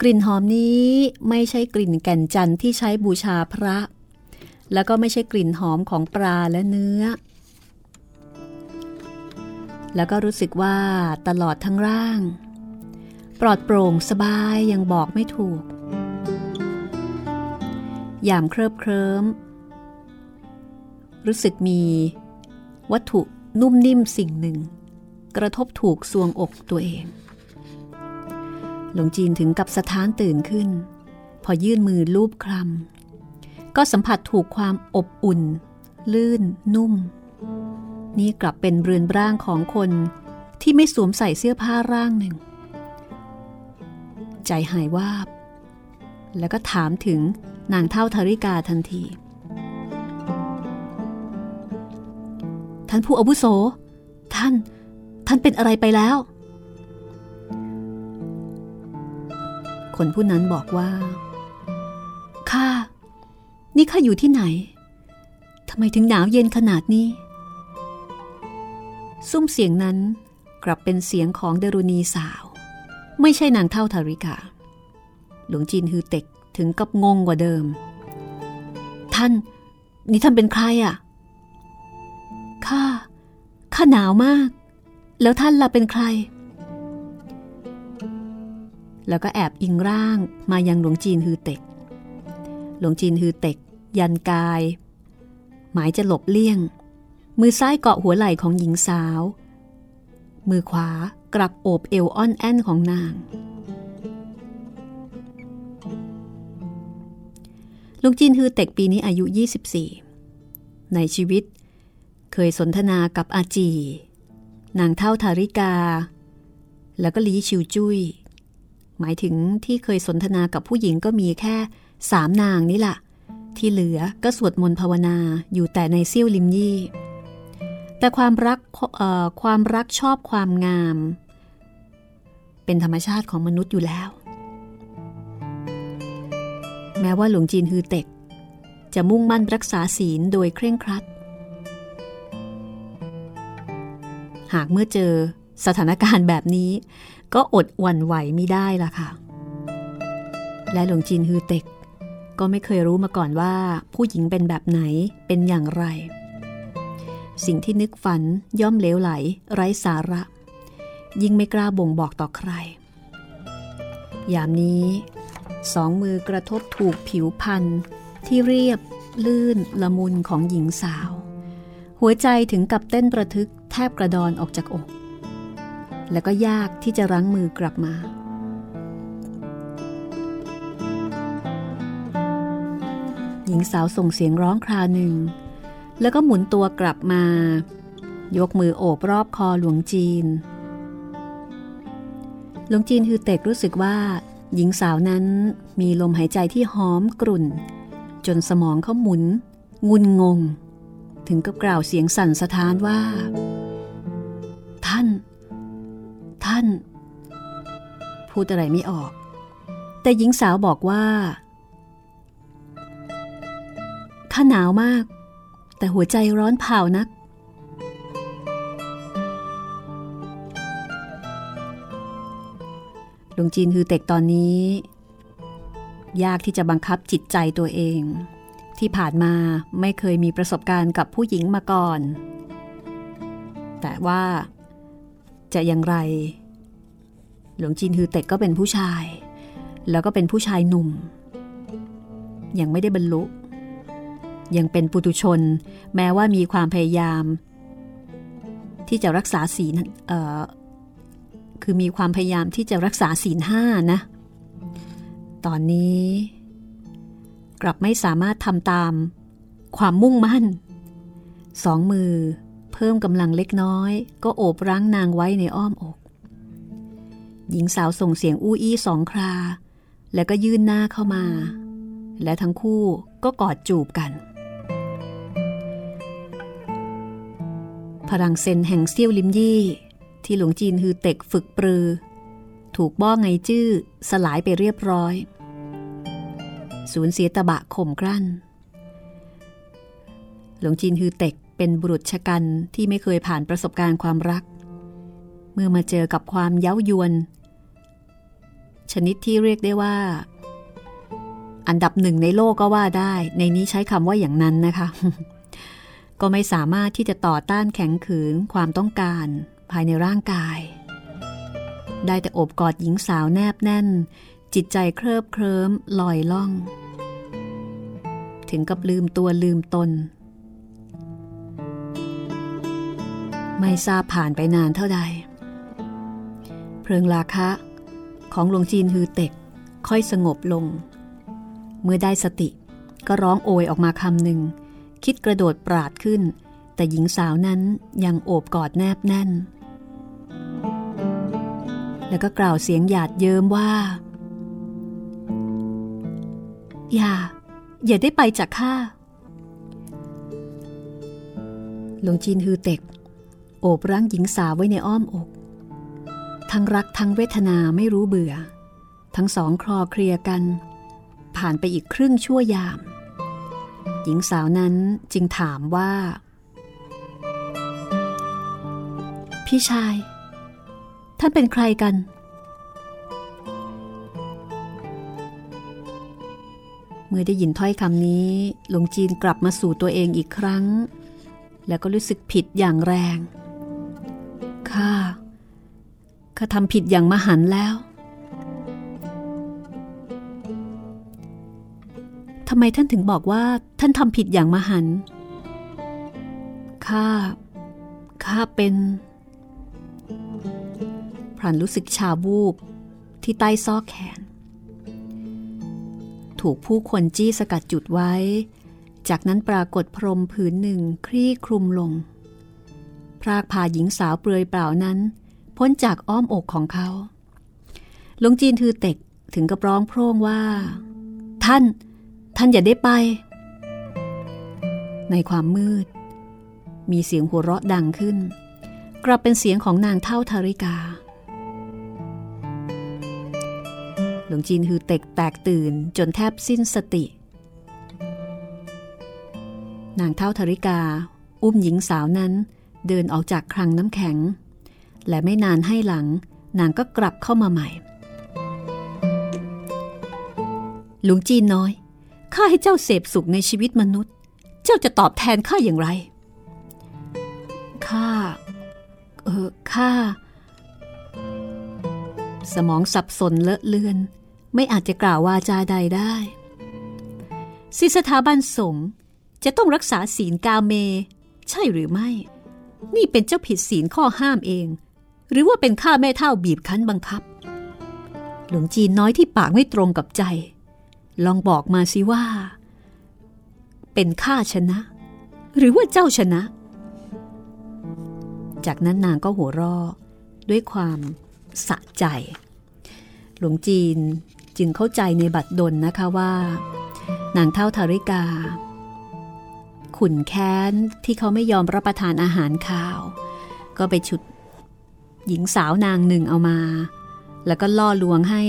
Speaker 1: กลิ่นหอมนี้ไม่ใช่กลิ่นแก่นจันทร์ที่ใช้บูชาพระ แล้วก็ไม่ใช่กลิ่นหอมของปลาและเนื้อ แล้วก็รู้สึกว่าตลอดทั้งร่าง ปลอดโปร่งสบายยังบอกไม่ถูก ยามเคลิบเคลิ้มรู้สึกมี วัตถุนุ่มนิ่มสิ่งหนึ่ง กระทบถูกซวงอกตัวเอง หลวงจีนถึงกับสะท้านตื่นขึ้น พอยื่นมือลูบคลำก็สัมผัสถูกความอบอุ่น ลื่น นุ่ม นี่กลับเป็นเรือนร่างของคนที่ไม่สวมใส่เสื้อผ้าร่างหนึ่ง ใจหายวาบ แล้วก็ถามถึงนางเท่าธาริกาทันที ท่านผู้อาวุโส ท่าน ท่านเป็นอะไรไปแล้ว คนผู้นั้นบอกว่า ข้า นี่ข้าอยู่ที่ไหน ทำไมถึงหนาวเย็นขนาดนี้ ซุ้มเสียงนั้นกลับเป็นเสียงของเดรุณีสาว ไม่ใช่นางเท่าธาริกา หลวงจีนฮือเต็กถึงกับงงกว่าเดิม ท่าน นี่ท่านเป็นใครอะ่ะ ข้า ข้าหนาวมาก แล้วท่านล่ะเป็นใคร แล้วก็แอบอิงร่างมายังหลวงจีนฮือเต็ก หลวงจีนฮือเต็ก ยันกาย หมายจะหลบเลี่ยง มือซ้ายเกาะหัวไหล่ของหญิงสาว มือขวากลับโอบเอวอ้อนแอนของนางลุงจินฮือเต็กปีนี้อายุ 24 ในชีวิต เคยสนทนากับอาจี นางเท่าทาริกา แล้วก็ลีชิวจุย้ย หมายถึงที่เคยสนทนากับผู้หญิงก็มีแค่สามนางนี่แหละที่เหลือก็สวดมนต์ภาวนาอยู่แต่ในเซี่ยวลิมยี่ แต่ความรักความรักชอบความงาม เป็นธรรมชาติของมนุษย์อยู่แล้ว แม้ว่าหลวงจีนฮือเต็ก จะมุ่งมั่นรักษาศีลโดยเคร่งครัด หากเมื่อเจอสถานการณ์แบบนี้ ก็อดหวั่นไหวไม่ได้ล่ะค่ะ และหลวงจีนฮือเต็ก ก็ไม่เคยรู้มาก่อนว่าผู้หญิงเป็นแบบไหนเป็นอย่างไร สิ่งที่นึกฝันย่อมเลวไหล ไร้สาระ ยิ่งไม่กล้าบ่งบอกต่อใคร ยามนี้สองมือกระทบถูกผิวพันธ์ที่เรียบลื่นละมุนของหญิงสาว หัวใจถึงกับเต้นประทึก แทบกระดอนออกจากอก แล้วก็ยากที่จะรั้งมือกลับมา หญิงสาวส่งเสียงร้องคราวหนึ่ง แล้วก็หมุนตัวกลับมา ยกมือโอบรอบคอหลวงจีน หลวงจีนฮือเต็กรู้สึกว่า หญิงสาวนั้นมีลมหายใจที่หอมกรุ่น จนสมองเขาหมุน งุนงงถึงกับกล่าวเสียงสั่นสะท้านว่า ท่าน ท่าน พูดอะไรไม่ออก แต่หญิงสาวบอกว่า ข้าหนาวมาก แต่หัวใจร้อนเผานัก หลวงจีนคือเต็กตอนนี้ ยากที่จะบังคับจิตใจตัวเอง ที่ผ่านมาไม่เคยมีประสบการณ์กับผู้หญิงมาก่อนแต่ว่า จะอย่างไร หลวงจีนฮือเต็กก็เป็นผู้ชาย แล้วก็เป็นผู้ชายหนุ่ม ยังไม่ได้บรรลุ ยังเป็นปุตุชน แม้ว่ามีความพยายาม ที่จะรักษาศีลคือมีความพยายามที่จะรักษาศีลห้านะ ตอนนี้กลับไม่สามารถทำตาม ความมุ่งมั่น สองมือ เพิ่มกำลังเล็กน้อย ก็โอบรั้งนางไว้ในอ้อมอก หญิงสาวส่งเสียงอู้อี้สองครา แล้วก็ยื่นหน้าเข้ามา และทั้งคู่ก็กอดจูบกัน พลังเซนแห่งเซี่ยวลิมยี่ ที่หลวงจีนฮือเต็กฝึกปรือ ถูกบ้อไงจื้อสลายไปเรียบร้อยสูญเสียตะบะข่มกลั้น หลวงจีนฮือเต็ก เป็นบุรุษชะกันที่ไม่เคยผ่านประสบการณ์ความรัก เมื่อมาเจอกับความเย้ายวน ชนิดที่เรียกได้ว่า อันดับหนึ่งในโลกก็ว่าได้ ในนี้ใช้คำว่าอย่างนั้นนะคะ ก็ไม่สามารถที่จะต่อต้านแข็งขืนความต้องการภายในร่างกาย ได้แต่อบกอดหญิงสาวแนบแน่น จิตใจเคลิบเคลิ้มลอยล่อง ถึงกับลืมตัวลืมตน ไม่ทราบผ่านไปนานเท่าใด เพลิงราคะ ของหลวงจีนฮือเต็กค่อยสงบลง เมื่อได้สติก็ร้องโอยออกมาคำหนึ่ง คิดกระโดดปราดขึ้น แต่หญิงสาวนั้นยังโอบกอดแนบแน่น แล้วก็กล่าวเสียงหยาดเยิ้มว่า อย่า อย่าได้ไปจากข้าหลวงจีนฮือเต็ก โอบร่างหญิงสาวไว้ในอ้อมอก ทั้งรักทั้งเวทนาไม่รู้เบื่อ ทั้งสองคลอเคลียกัน ผ่านไปอีกครึ่งชั่วยาม หญิงสาวนั้นจึงถามว่า พี่ชาย ท่านเป็นใครกัน เมื่อได้ยินถ้อยคำนี้หลวงจีนกลับมาสู่ตัวเองอีกครั้งแล้วก็รู้สึกผิดอย่างแรง ข้าข้าทำผิดอย่างมหันแล้ว ทำไมท่านถึงบอกว่าท่านทำผิดอย่างมหัน ข้า ข้าเป็นพรันรู้สึกชาบูบที่ใต้ซอกแขน ถูกผู้คนจี้สกัดจุดไว้ จากนั้นปรากฏพรมผืนหนึ่งคลี่คลุมลง พรากพาหญิงสาวเปลือยเปล่านั้น พ้นจากอ้อมอกของเขาหลวงจีนทือเต็กถึงกับร้องโพร่งว่า ท่าน ท่านอย่าได้ไป ในความมืด มีเสียงหัวเราะดังขึ้น กลับเป็นเสียงของนางเท่าทาริกาหลวงจีนฮือเต็กแตกตื่นจนแทบสิ้นสติ นางเท่าทาริกา อุ้มหญิงสาวนั้น เดินออกจากคลังน้ำแข็ง และไม่นานให้หลัง นางก็กลับเข้ามาใหม่ หลวงจีนน้อย ข้าให้เจ้าเสพสุขในชีวิตมนุษย์ เจ้าจะตอบแทนข้าอย่างไร ข้า เออ ข้า สมองสับสนเลอะเลือน ไม่อาจจะกล่าววาจาใดได้สิสถาบันสงฆ์จะต้องรักษาศีลกาเม ใช่หรือไม่ นี่เป็นเจ้าผิดศีลข้อห้ามเอง หรือว่าเป็นข้าแม่เท่าบีบคั้นบังคับ หลวงจีนน้อยที่ปากไม่ตรงกับใจ ลองบอกมาสิว่า เป็นข้าชนะ หรือว่าเจ้าชนะ จากนั้นนางก็หัวเราะด้วยความสะใจ หลวงจีนจึงเข้าใจในบัดดลนะคะว่า นางเท่าทาริกา ขุนแค้นที่เขาไม่ยอมรับประทานอาหารข้าว ก็ไปฉุดหญิงสาวนางหนึ่งเอามา แล้วก็ล่อลวงให้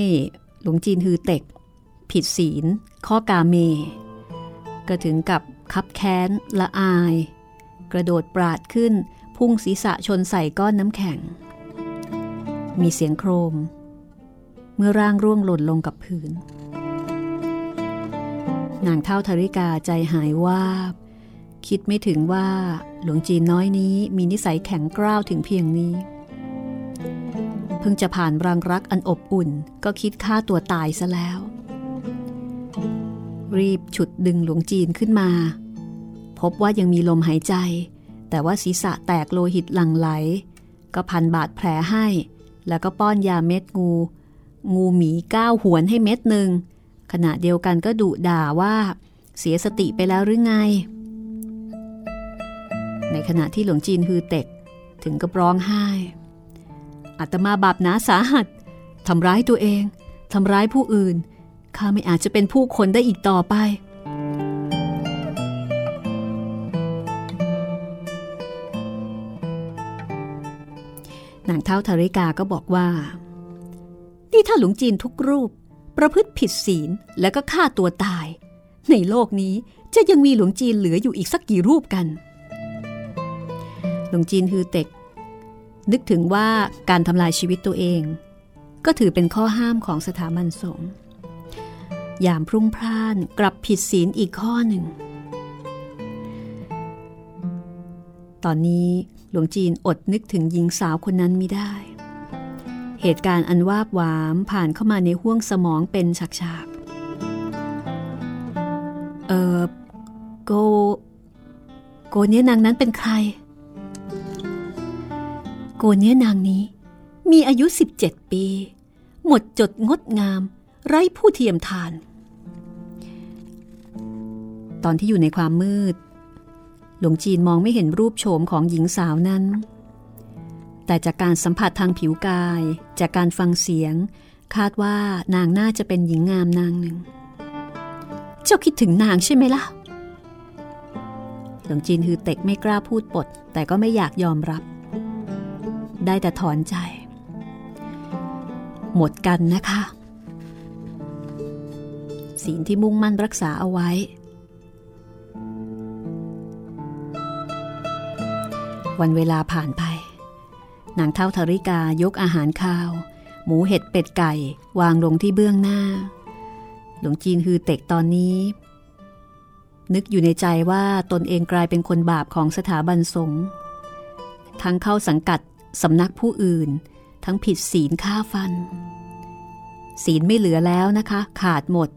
Speaker 1: หลวงจีนฮือเต็ก ผิดศีล ข้อกาเม ก็ถึงกับคับแค้นละอาย กระโดดปราดขึ้นพุ่งศีรษะชนใส่ก้อนน้ำแข็ง มีเสียงโครม เมื่อร่างร่วงหล่นลงกับพื้นนางเท่าธริกาใจหายว่าบ คิดไม่ถึงว่าหลวงจีนน้อยนี้มีนิสัยแข็งกร้าวถึงเพียงนี้ เพิ่งจะผ่านรังรักอันอบอุ่นก็คิดฆ่าตัวตายซะแล้ว รีบฉุดดึงหลวงจีนขึ้นมา พบว่ายังมีลมหายใจ แต่ว่าศีรษะแตกโลหิตหลั่งไหล ก็พันบาดแผลให้ แล้วก็ป้อนยาเม็ดงู งูหมีก้าวหวนให้เม็ดหนึ่งขณะเดียวกันก็ดุด่าว่า เสียสติไปแล้วหรือไง ในขณะที่หลวงจีนฮือเต็ก ถึงกับร้องไห้อาตมาบาปหนาสาหัสทำร้ายตัวเองทำร้ายผู้อื่นข้าไม่อาจจะเป็นผู้คนได้อีกต่อไป นางเท้าธาริกาก็บอกว่า นี่ถ้าหลวงจีนทุกรูป ประพฤติผิดศีลแล้วก็ฆ่าตัวตาย ในโลกนี้จะยังมีหลวงจีนเหลืออยู่อีกสักกี่รูปกัน หลวงจีนฮือเต็ก นึกถึงว่าการทำลายชีวิตตัวเอง ก็ถือเป็นข้อห้ามของสถาบันสงฆ์ยามพรุ่งพร่านกลับผิดศีลอีกข้อหนึ่ง ตอนนี้หลวงจีนอดนึกถึงหญิงสาวคนนั้นไม่ได้ เหตุการณ์อันวาบหวามผ่านเข้ามาในห้วงสมองเป็นฉากๆ เออโก โกเนี้ยนางนั้นเป็นใคร โกเนี้ยนางนี้ มีอายุ 17 ปี หมดจดงดงาม ไร้ผู้เทียมทาน ตอนที่อยู่ในความมืด หลวงจีนมองไม่เห็นรูปโฉมของหญิงสาวนั้น แต่จากการสัมผัสทางผิวกาย จากการฟังเสียง คาดว่านางน่าจะเป็นหญิงงามนางหนึ่ง เจ้าคิดถึงนางใช่ไหมล่ะหลวงจีนฮือเต็กไม่กล้าพูดปด แต่ก็ไม่อยากยอมรับ ได้แต่ถอนใจ หมดกันนะคะ ศีลที่มุ่งมั่นรักษาเอาไว้ วันเวลาผ่านไป นางเท่าธริกายกอาหารข้าว หมูเห็ดเป็ดไก่วางลงที่เบื้องหน้า หลวงจีนฮือเต็กตอนนี้ นึกอยู่ในใจว่าตนเองกลายเป็นคนบาปของสถาบันสงฆ์ทั้งเข้าสังกัด สำนักผู้อื่น ทั้งผิดศีลฆ่าฟัน ศีลไม่เหลือแล้วนะคะ ขาดหมด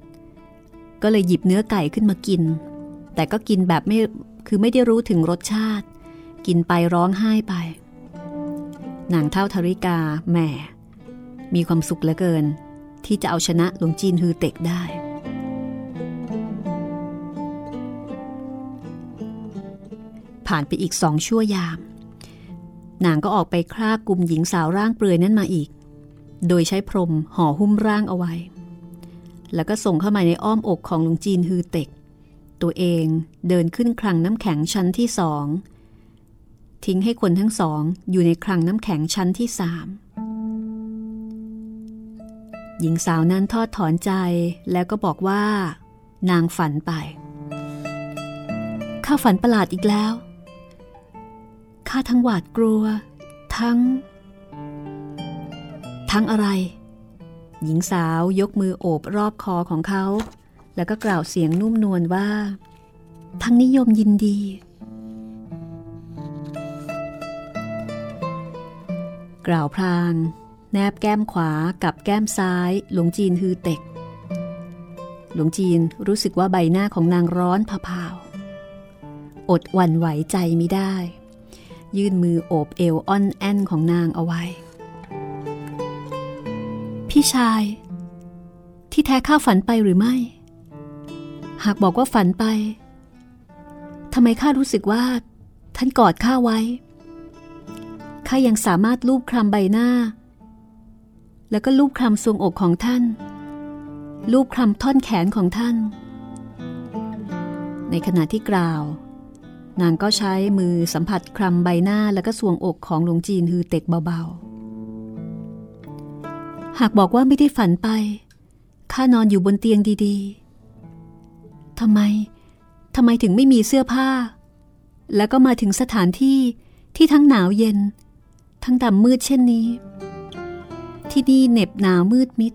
Speaker 1: ก็เลยหยิบเนื้อไก่ขึ้นมากิน แต่ก็กินแบบไม่คือไม่ได้รู้ถึงรสชาติ กินไปร้องไห้ไปนางเท่าธริกาแหม่มีความสุขเหลือเกิน ที่จะเอาชนะหลวงจีนฮือเต็กได้ ผ่านไปอีกสองชั่วยาม นางก็ออกไปคราบกลุ่มหญิงสาวร่างเปลือยนั้นมาอีก โดยใช้พรมห่อหุ้มร่างเอาไว้ แล้วก็ส่งเข้ามาในอ้อมอกของหลวงจีนฮือเต็ก ตัวเองเดินขึ้นคลังน้ำแข็งชั้นที่สองทิ้งให้คนทั้งสองอยู่ในคลังน้ำแข็งชั้นที่สามหญิงสาวนั้นทอดถอนใจแล้วก็บอกว่า นางฝันไป ข้าฝันประหลาดอีกแล้ว ข้าทั้งหวาดกลัว ทั้ง ทั้งอะไร หญิงสาวยกมือโอบรอบคอของเขา แล้วก็กล่าวเสียงนุ่มนวลว่า ทั้งนิยมยินดี กล่าวพลางแนบแก้มขวากับแก้มซ้าย หลวงจีนฮือเต็ก หลวงจีนรู้สึกว่าใบหน้าของนางร้อนผาผาวอดวันไหวใจไม่ได้ ยื่นมือโอบเอวอ่อนแอนของนางเอาไว้ พี่ชาย ที่แท้ข้าฝันไปหรือไม่ หากบอกว่าฝันไปทำไมข้ารู้สึกว่า ท่านกอดข้าไว้ข้ายังสามารถลูบคลำใบหน้า แล้วก็ลูบคลำทรวงอกของท่าน ลูบคลำท่อนแขนของท่าน ในขณะที่กล่าว นางก็ใช้มือสัมผัสคลำใบหน้าแล้วก็สวงอกของหลวงจีนฮือเต็กเบาๆ หากบอกว่าไม่ได้ฝันไปข้านอนอยู่บนเตียงดีๆทำไมทำไมถึงไม่มีเสื้อผ้า แล้วก็มาถึงสถานที่ที่ทั้งหนาวเย็น ทั้งดำมืดเช่นนี้ ที่นี่เหน็บหนาวมืดมิด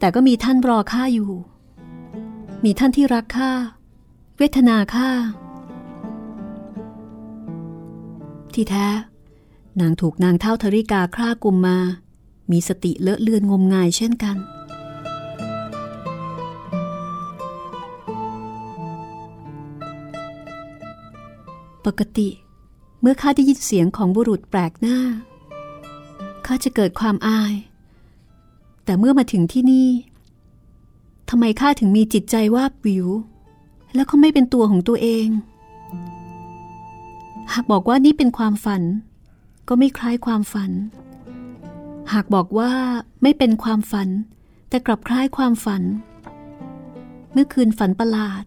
Speaker 1: แต่ก็มีท่านรอข้าอยู่ มีท่านที่รักข้า เวทนาข้า ที่แท้ นางถูกนางเท่าธริกาคร่ากลุ่มมา มีสติเลอะเลือนงมงายเช่นกัน ปกติ เมื่อข้าได้ยินเสียงของบุรุษแปลกหน้าข้าจะเกิดความอาย แต่เมื่อมาถึงที่นี่ทำไมข้าถึงมีจิตใจวาบวิว แล้วก็ไม่เป็นตัวของตัวเอง หากบอกว่านี่เป็นความฝัน ก็ไม่คล้ายความฝัน หากบอกว่าไม่เป็นความฝัน แต่กลับคล้ายความฝัน เมื่อคืนฝันประหลาด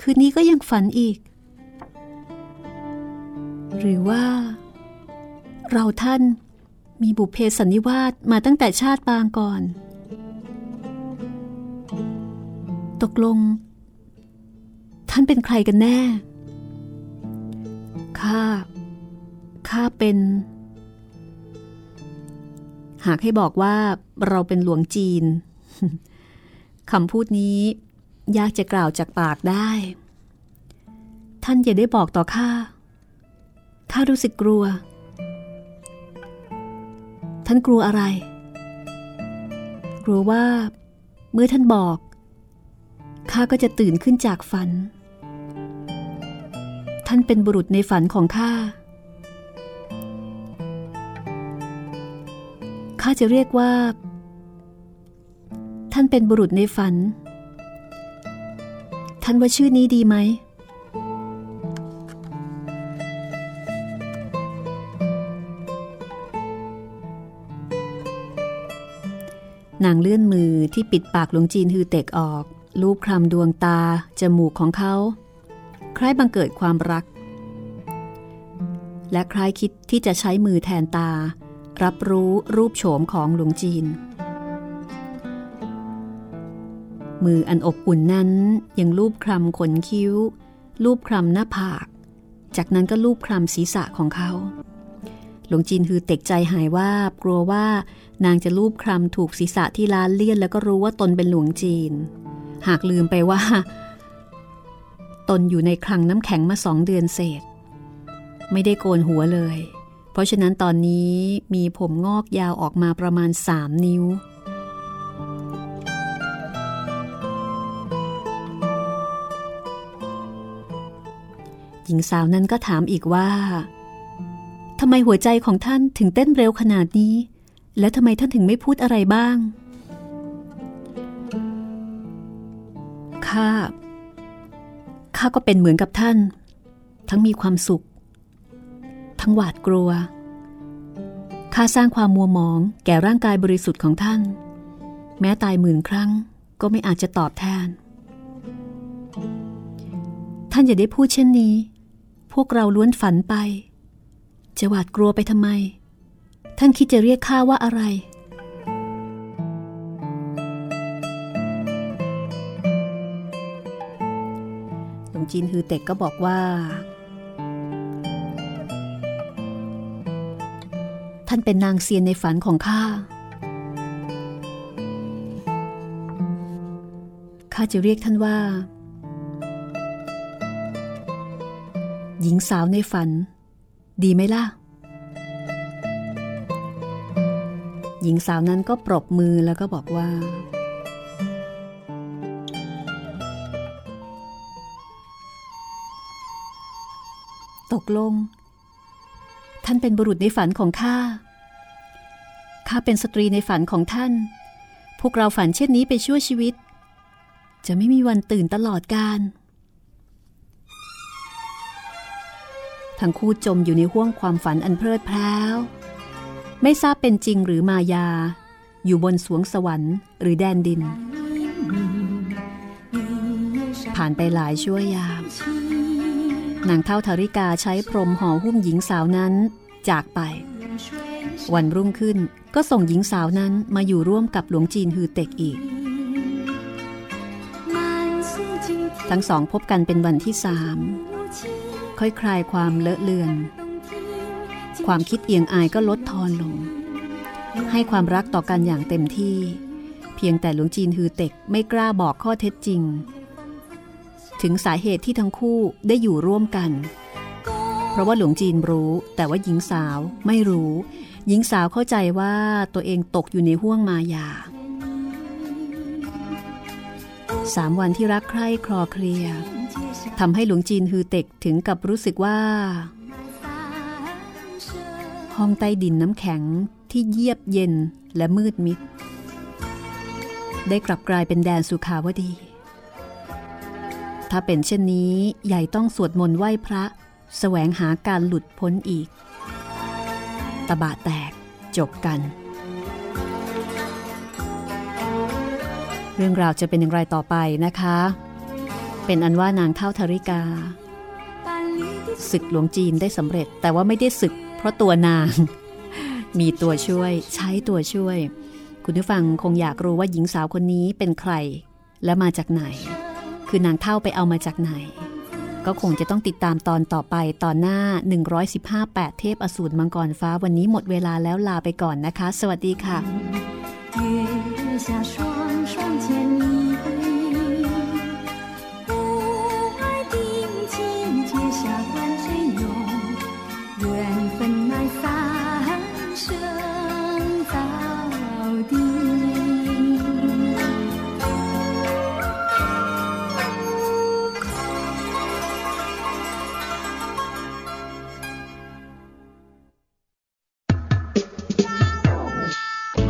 Speaker 1: คืนนี้ก็ยังฝันอีก หรือว่า เราท่านมีบุพเพสันนิวาสมาตั้งแต่ชาติปางก่อน ตกลง ท่านเป็นใครกันแน่ ข้า ข้าเป็น หากให้บอกว่าเราเป็นหลวงจีน คำพูดนี้ยากจะกล่าวจากปากได้ ท่านอย่าได้บอกต่อข้า ข้ารู้สึกกลัว ท่านกลัวอะไร กลัวว่าเมื่อท่านบอก ข้าก็จะตื่นขึ้นจากฝัน ท่านเป็นบุรุษในฝันของข้า ข้าจะเรียกว่า ท่านเป็นบุรุษในฝัน ท่านว่าชื่อนี้ดีไหม นางเลื่อนมือที่ปิดปากหลวงจีนฮือเตกออก ลูบคลำดวงตา จมูกของเขา ล้ายบังเกิดความรัก และคล้ายคิดที่จะใช้มือแทนตา รับรู้รูปโฉมของหลวงจีน มืออันอบอุ่นนั้นยังลูบคลำขนคิ้ว ลูบคลำหน้าผาก จากนั้นก็ลูบคลำศีรษะของเขาหลวงจีนคือเต็กใจหายว่า กลัวว่านางจะลูบคลำถูกศีรษะที่ล้านเลี่ยน แล้วก็รู้ว่าตนเป็นหลวงจีน หากลืมไปว่า ตนอยู่ในคลังน้ำแข็งมาสองเดือนเศษ ไม่ได้โกนหัวเลย เพราะฉะนั้นตอนนี้มีผมงอกยาวออกมาประมาณสามนิ้ว หญิงสาวนั้นก็ถามอีกว่าทำไมหัวใจของท่านถึงเต้นเร็วขนาดนี้ และทำไมท่านถึงไม่พูดอะไรบ้าง ข้า ข้าก็เป็นเหมือนกับท่าน ทั้งมีความสุข ทั้งหวาดกลัว ข้าสร้างความมัวหมองแก่ร่างกายบริสุทธิ์ของท่าน แม้ตายหมื่นครั้งก็ไม่อาจจะตอบแทน ท่านอย่าได้พูดเช่นนี้ พวกเราล้วนฝันไป จะหวาดกลัวไปทำไม ท่านคิดจะเรียกข้าว่าอะไร หลวงจีนฮือเต็กก็บอกว่า ท่านเป็นนางเซียนในฝันของข้า ข้าจะเรียกท่านว่า หญิงสาวในฝัน ดีไหมล่ะ หญิงสาวนั้นก็ปรบมือแล้วก็บอกว่า ตกลง ท่านเป็นบุรุษในฝันของข้า ข้าเป็นสตรีในฝันของท่าน พวกเราฝันเช่นนี้ไปชั่วชีวิต จะไม่มีวันตื่นตลอดกาลทั้งคู่จมอยู่ในห้วงความฝันอันเพลิดเพล้าไม่ทราบเป็นจริงหรือมายา อยู่บนสวงสวรรค์หรือแดนดิน ผ่านไปหลายชั่วยาม นางเท่าธาริกาใช้พรมห่อหุ้มหญิงสาวนั้นจากไป วันรุ่งขึ้นก็ส่งหญิงสาวนั้นมาอยู่ร่วมกับหลวงจีนฮือเต็กอีก ทั้งสองพบกันเป็นวันที่สามค่อยคลายความเลอะเลือน ความคิดเอียงอายก็ลดทอนลง ให้ความรักต่อกันอย่างเต็มที่ เพียงแต่หลวงจีนฮือเต็กไม่กล้าบอกข้อเท็จจริง ถึงสาเหตุที่ทั้งคู่ได้อยู่ร่วมกัน เพราะว่าหลวงจีนรู้แต่ว่าหญิงสาวไม่รู้ หญิงสาวเข้าใจว่าตัวเองตกอยู่ในห้วงมายาสามวันที่รักใคร่คลอเคลียทำให้หลวงจีนฮือเต็กถึงกับรู้สึกว่า ห้องใต้ดินน้ำแข็งที่เยียบเย็นและมืดมิด ได้กลับกลายเป็นแดนสุขาวดี ถ้าเป็นเช่นนี้ใหญ่ต้องสวดมนต์ไหว้พระแสวงหาการหลุดพ้นอีก ตะบะแตกจบกัน เรื่องราวจะเป็นอย่างไรต่อไปนะคะ เป็นอันว่านางเท่าธาริกาศึกหลวงจีนได้สำเร็จ แต่ว่าไม่ได้ศึก เพราะตัวนาง มีตัวช่วย ใช้ตัวช่วย คุณผู้ฟังคงอยากรู้ว่าหญิงสาวคนนี้เป็นใครและมาจากไหน คือนางเท่าไปเอามาจากไหน ก็คงจะต้องติดตามตอนต่อไปตอนหน้า 115 8 เทพอสูรมังกรฟ้าวันนี้หมดเวลาแล้วลาไปก่อนนะคะ สวัสดีค่ะ